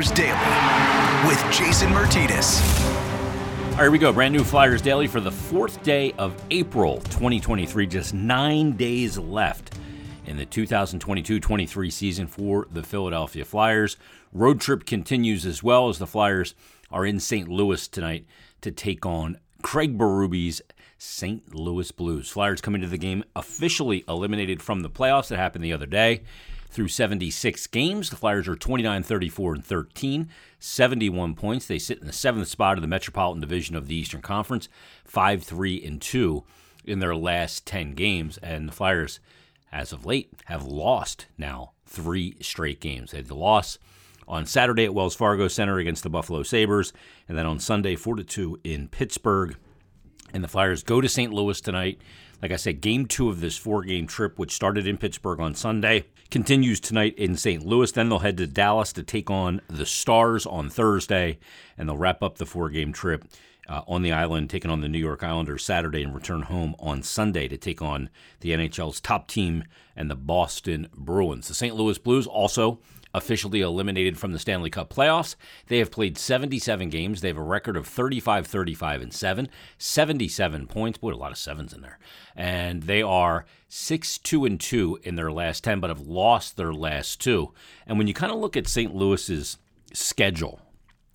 Flyers Daily with Jason Myrtetus. Here we go. Brand new Flyers Daily for the fourth day of April 2023. Just nine days left in the 2022 23 season for the Philadelphia Flyers. Road trip continues as well as the Flyers are in St. Louis tonight to take on Craig Berube's St. Louis Blues. Flyers come into the game officially eliminated from the playoffs. That happened the other day. Through 76 games, the Flyers are 29, 34, and 13, 71 points. They sit in the seventh spot of the Metropolitan Division of the Eastern Conference, 5, 3, and 2 in their last 10 games. And the Flyers, as of late, have lost now three straight games. They had the loss on Saturday at Wells Fargo Center against the Buffalo Sabres, and then on Sunday, 4 2 in Pittsburgh. And the Flyers go to St. Louis tonight. Like I said, game two of this four game trip, which started in Pittsburgh on Sunday, continues tonight in St. Louis. Then they'll head to Dallas to take on the Stars on Thursday, and they'll wrap up the four game trip uh, on the island, taking on the New York Islanders Saturday, and return home on Sunday to take on the NHL's top team and the Boston Bruins. The St. Louis Blues also officially eliminated from the Stanley Cup playoffs. They have played 77 games. They have a record of 35, 35, and 7, 77 points. Boy, a lot of sevens in there. And they are 6, 2, and 2 in their last 10, but have lost their last two. And when you kind of look at St. Louis's schedule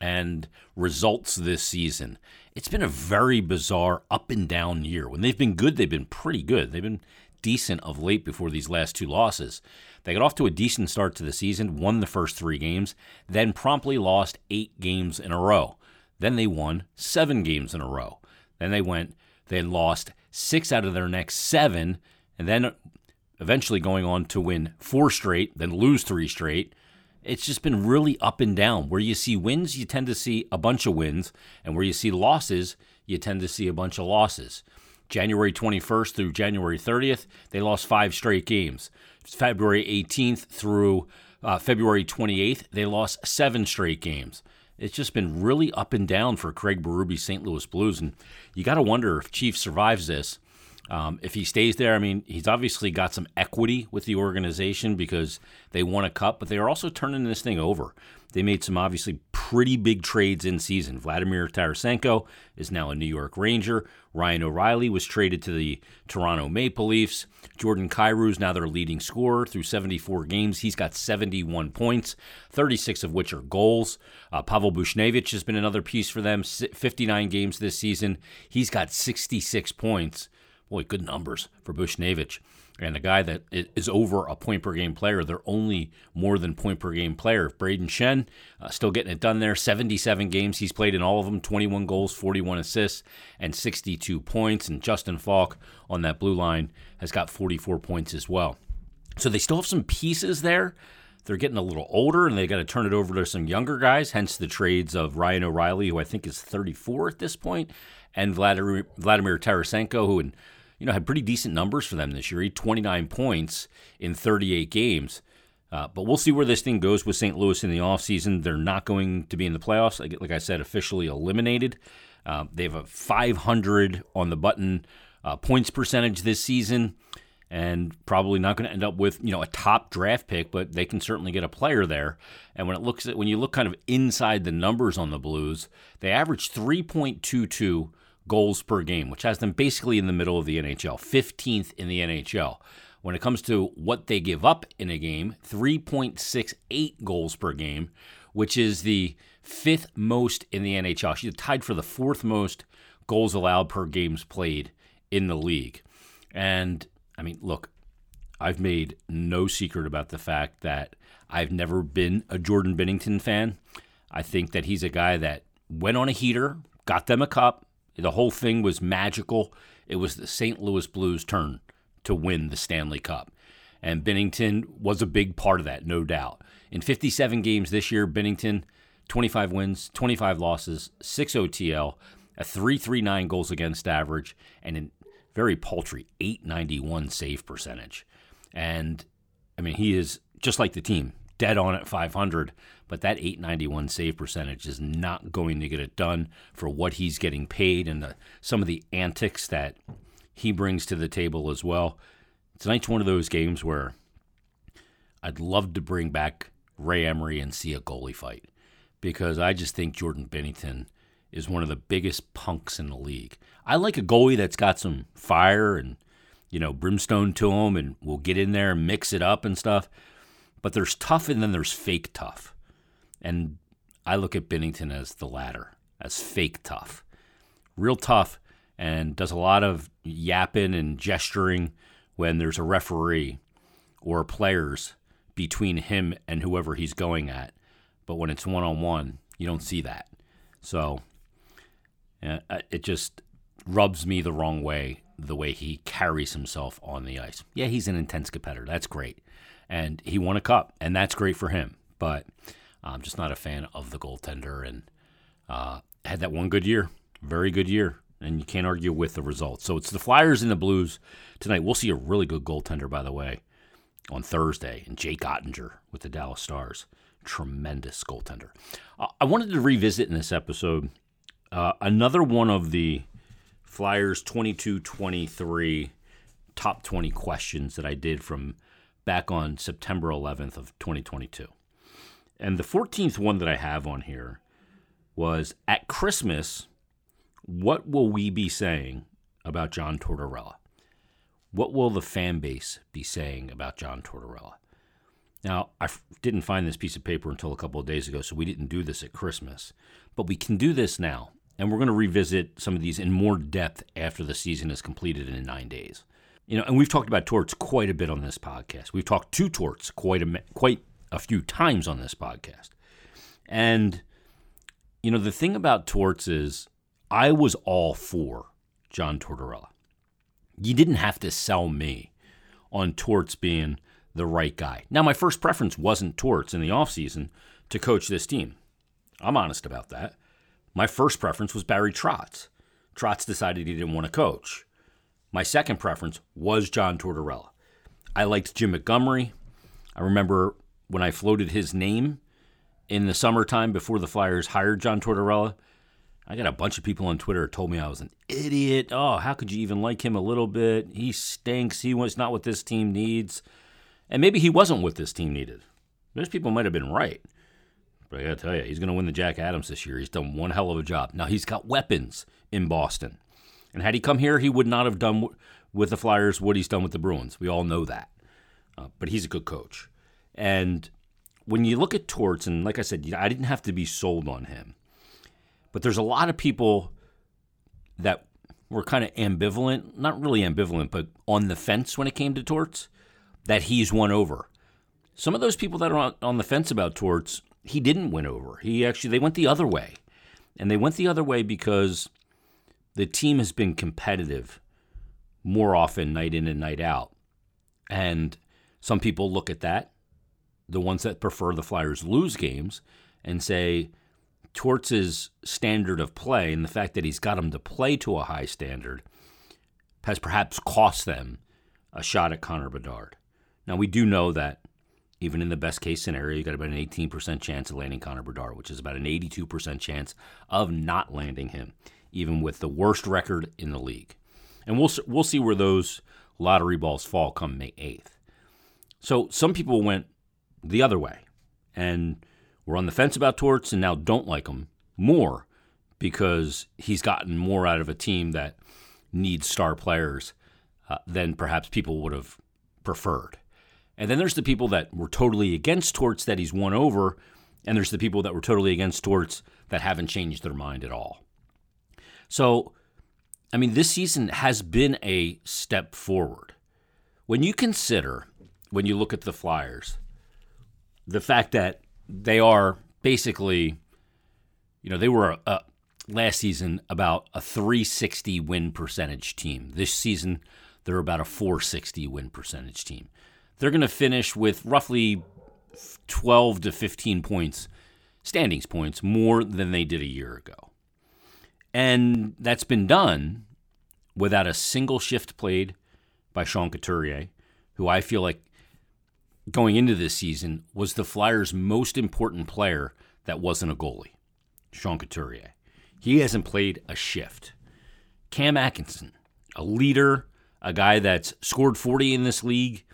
and results this season, it's been a very bizarre up and down year. When they've been good, they've been pretty good. They've been decent of late before these last two losses. They got off to a decent start to the season, won the first three games, then promptly lost eight games in a row. Then they won seven games in a row. Then they went, they lost six out of their next seven, and then eventually going on to win four straight, then lose three straight. It's just been really up and down. Where you see wins, you tend to see a bunch of wins, and where you see losses, you tend to see a bunch of losses. January 21st through January 30th, they lost five straight games. February 18th through uh, February 28th, they lost seven straight games. It's just been really up and down for Craig Berube's St. Louis Blues, and you got to wonder if Chief survives this. Um, if he stays there, I mean, he's obviously got some equity with the organization because they won a cup, but they are also turning this thing over. They made some obviously pretty big trades in season. Vladimir Tarasenko is now a New York Ranger. Ryan O'Reilly was traded to the Toronto Maple Leafs. Jordan Kyrou is now their leading scorer through 74 games. He's got 71 points, 36 of which are goals. Uh, Pavel Buchnevich has been another piece for them, 59 games this season. He's got 66 points. Boy, good numbers for Buchnevich and a guy that is over a point per game player. They're only more than point per game player. Brayden Schenn uh, still getting it done there. 77 games he's played in all of them, 21 goals, 41 assists, and 62 points. And Justin Faulk on that blue line has got 44 points as well. So they still have some pieces there. They're getting a little older and they got to turn it over to some younger guys, hence the trades of Ryan O'Reilly, who I think is 34 at this point, and Vladimir, Vladimir Tarasenko, who in you know, had pretty decent numbers for them this year. He 29 points in 38 games. Uh, but we'll see where this thing goes with St. Louis in the offseason. They're not going to be in the playoffs, like, like I said, officially eliminated. Uh, they have a 500 on the button uh, points percentage this season, and probably not going to end up with you know a top draft pick, but they can certainly get a player there. And when it looks at when you look kind of inside the numbers on the Blues, they average 3.22 goals per game, which has them basically in the middle of the NHL, 15th in the NHL. When it comes to what they give up in a game, 3.68 goals per game, which is the fifth most in the NHL. She's tied for the fourth most goals allowed per games played in the league. And I mean, look, I've made no secret about the fact that I've never been a Jordan Binnington fan. I think that he's a guy that went on a heater, got them a cup, the whole thing was magical. It was the St. Louis Blues' turn to win the Stanley Cup. And Binnington was a big part of that, no doubt. In 57 games this year, Binnington, 25 wins, 25 losses, 6 OTL, a 339 goals against average, and a very paltry 891 save percentage. And I mean, he is just like the team, dead on at 500, but that 891 save percentage is not going to get it done for what he's getting paid and the, some of the antics that he brings to the table as well. Tonight's one of those games where I'd love to bring back Ray Emery and see a goalie fight. because I just think Jordan Binnington is one of the biggest punks in the league. I like a goalie that's got some fire and you know brimstone to him and will get in there and mix it up and stuff. But there's tough and then there's fake tough. And I look at Binnington as the latter, as fake tough. Real tough and does a lot of yapping and gesturing when there's a referee or players between him and whoever he's going at. But when it's one on one, you don't see that. So uh, it just rubs me the wrong way the way he carries himself on the ice. Yeah, he's an intense competitor. That's great. And he won a cup, and that's great for him. But I'm just not a fan of the goaltender and uh, had that one good year, very good year. And you can't argue with the results. So it's the Flyers and the Blues tonight. We'll see a really good goaltender, by the way, on Thursday, and Jake Oettinger with the Dallas Stars. Tremendous goaltender. Uh, I wanted to revisit in this episode uh, another one of the Flyers 22 23 top 20 questions that I did from back on September 11th of 2022. And the 14th one that I have on here was at Christmas, what will we be saying about John Tortorella? What will the fan base be saying about John Tortorella? Now, I f- didn't find this piece of paper until a couple of days ago, so we didn't do this at Christmas. But we can do this now. And we're going to revisit some of these in more depth after the season is completed in nine days. You know, and we've talked about torts quite a bit on this podcast. We've talked to torts quite a quite a few times on this podcast. And you know, the thing about torts is I was all for John Tortorella. You didn't have to sell me on torts being the right guy. Now, my first preference wasn't torts in the offseason to coach this team. I'm honest about that. My first preference was Barry Trotz. Trotz decided he didn't want to coach. My second preference was John Tortorella. I liked Jim Montgomery. I remember when I floated his name in the summertime before the Flyers hired John Tortorella. I got a bunch of people on Twitter told me I was an idiot. Oh, how could you even like him a little bit? He stinks. He was not what this team needs. And maybe he wasn't what this team needed. Those people might have been right. But I got to tell you, he's going to win the Jack Adams this year. He's done one hell of a job. Now, he's got weapons in Boston. And had he come here, he would not have done with the Flyers what he's done with the Bruins. We all know that. Uh, but he's a good coach. And when you look at Torts, and like I said, I didn't have to be sold on him. But there's a lot of people that were kind of ambivalent, not really ambivalent, but on the fence when it came to Torts, that he's won over. Some of those people that are on, on the fence about Torts he didn't win over. He actually they went the other way. And they went the other way because the team has been competitive more often night in and night out. And some people look at that, the ones that prefer the Flyers lose games, and say Torts' standard of play and the fact that he's got them to play to a high standard has perhaps cost them a shot at Connor Bedard. Now, we do know that even in the best case scenario, you got about an 18% chance of landing Connor Bedard, which is about an 82% chance of not landing him, even with the worst record in the league. And we'll we'll see where those lottery balls fall come May 8th. So some people went the other way and were on the fence about Torts and now don't like him more because he's gotten more out of a team that needs star players uh, than perhaps people would have preferred. And then there's the people that were totally against torts that he's won over, and there's the people that were totally against torts that haven't changed their mind at all. So, I mean, this season has been a step forward. When you consider, when you look at the Flyers, the fact that they are basically, you know, they were a, a, last season about a 360 win percentage team. This season, they're about a 460 win percentage team they're going to finish with roughly 12 to 15 points, standings points, more than they did a year ago. And that's been done without a single shift played by Sean Couturier, who I feel like going into this season was the Flyers' most important player that wasn't a goalie, Sean Couturier. He hasn't played a shift. Cam Atkinson, a leader, a guy that's scored 40 in this league,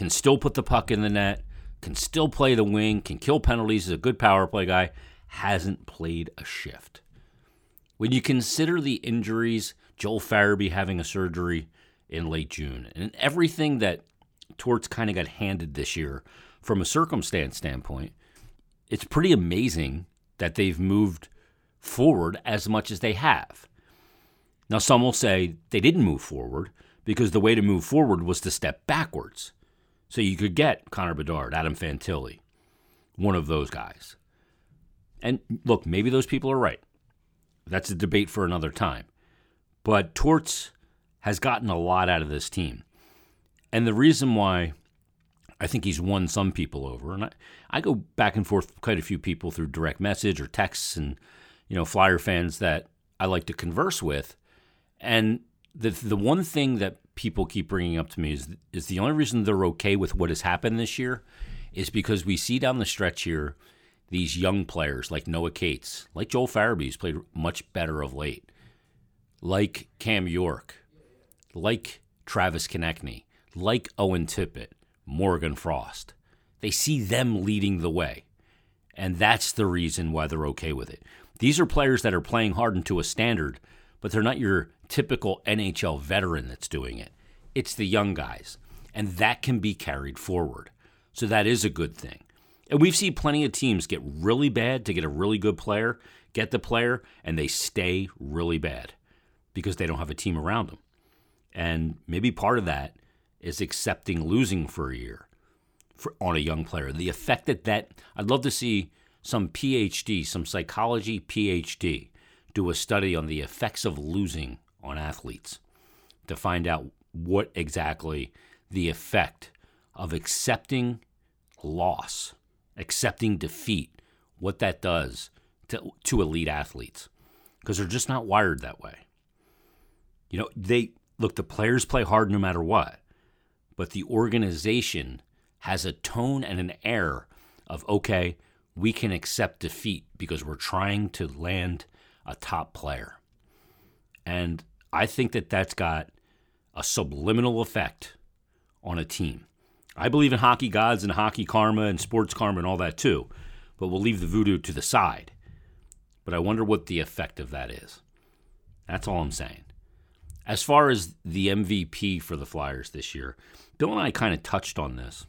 can still put the puck in the net, can still play the wing, can kill penalties, is a good power play guy, hasn't played a shift. When you consider the injuries, Joel Farabee having a surgery in late June, and everything that Torts kind of got handed this year from a circumstance standpoint, it's pretty amazing that they've moved forward as much as they have. Now, some will say they didn't move forward because the way to move forward was to step backwards. So you could get Connor Bedard, Adam Fantilli, one of those guys. And look, maybe those people are right. That's a debate for another time. But Torts has gotten a lot out of this team. And the reason why I think he's won some people over, and I, I go back and forth with quite a few people through direct message or texts and, you know, Flyer fans that I like to converse with. And the, the one thing that people keep bringing up to me is, is the only reason they're okay with what has happened this year is because we see down the stretch here these young players like Noah Cates, like Joel Farabee, who's played much better of late, like Cam York, like Travis Konecny, like Owen Tippett, Morgan Frost. They see them leading the way. And that's the reason why they're okay with it. These are players that are playing hard into a standard, but they're not your typical NHL veteran that's doing it. It's the young guys. And that can be carried forward. So that is a good thing. And we've seen plenty of teams get really bad to get a really good player, get the player, and they stay really bad because they don't have a team around them. And maybe part of that is accepting losing for a year for, on a young player. The effect that that, I'd love to see some PhD, some psychology PhD, do a study on the effects of losing on athletes to find out what exactly the effect of accepting loss accepting defeat, what that does to, to elite athletes, because they're just not wired that way. You know, they look, the players play hard no matter what, but the organization has a tone and an air of, okay, we can accept defeat because we're trying to land a top player. And I think that that's got a subliminal effect on a team. I believe in hockey gods and hockey karma and sports karma and all that too, but we'll leave the voodoo to the side. But I wonder what the effect of that is. That's all I'm saying. As far as the MVP for the Flyers this year, Bill and I kind of touched on this.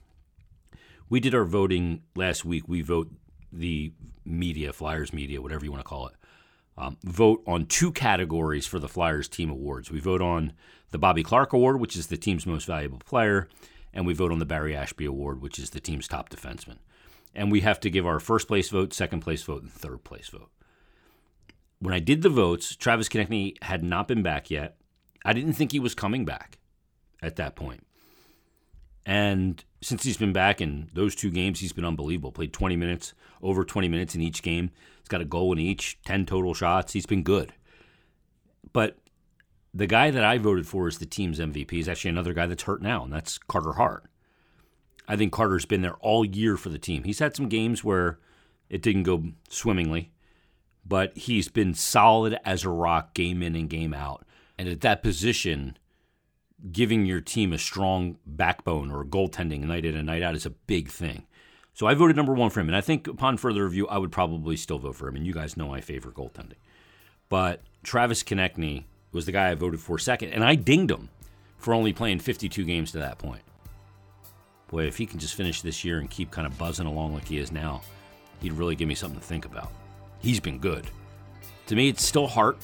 We did our voting last week. We vote the media, Flyers media, whatever you want to call it, um, vote on two categories for the Flyers team awards. We vote on the Bobby Clarke Award, which is the team's most valuable player, and we vote on the Barry Ashbee Award, which is the team's top defenseman. And we have to give our first place vote, second place vote, and third place vote. When I did the votes, Travis Konecny had not been back yet. I didn't think he was coming back at that point. And since he's been back in those two games, he's been unbelievable. Played 20 minutes, over 20 minutes in each game. He's got a goal in each, 10 total shots. He's been good. But the guy that I voted for as the team's MVP is actually another guy that's hurt now, and that's Carter Hart. I think Carter's been there all year for the team. He's had some games where it didn't go swimmingly, but he's been solid as a rock game in and game out. And at that position, giving your team a strong backbone or goaltending night in and night out is a big thing. So I voted number one for him. And I think upon further review, I would probably still vote for him. And you guys know I favor goaltending. But Travis Konecny was the guy I voted for second, and I dinged him for only playing 52 games to that point. Boy, if he can just finish this year and keep kind of buzzing along like he is now, he'd really give me something to think about. He's been good. To me, it's still Hart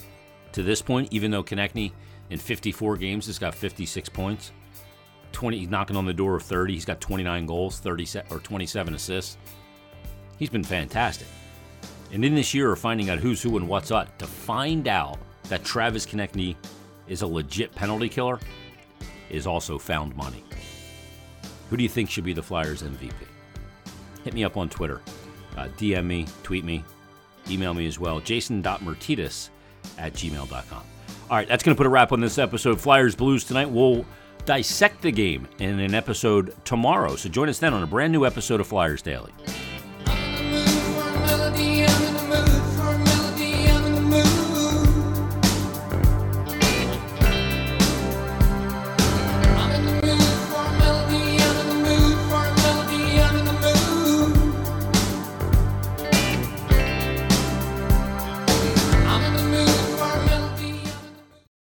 to this point, even though Konecny in 54 games he's got 56 points. 20, he's knocking on the door of 30. He's got 29 goals, 30 or 27 assists. He's been fantastic. And in this year of finding out who's who and what's what, to find out that Travis Konecny is a legit penalty killer is also found money. Who do you think should be the Flyers MVP? Hit me up on Twitter. Uh, DM me, tweet me, email me as well. Jason.Myrtetus at gmail.com. All right, that's going to put a wrap on this episode. Flyers Blues tonight. We'll dissect the game in an episode tomorrow. So join us then on a brand new episode of Flyers Daily.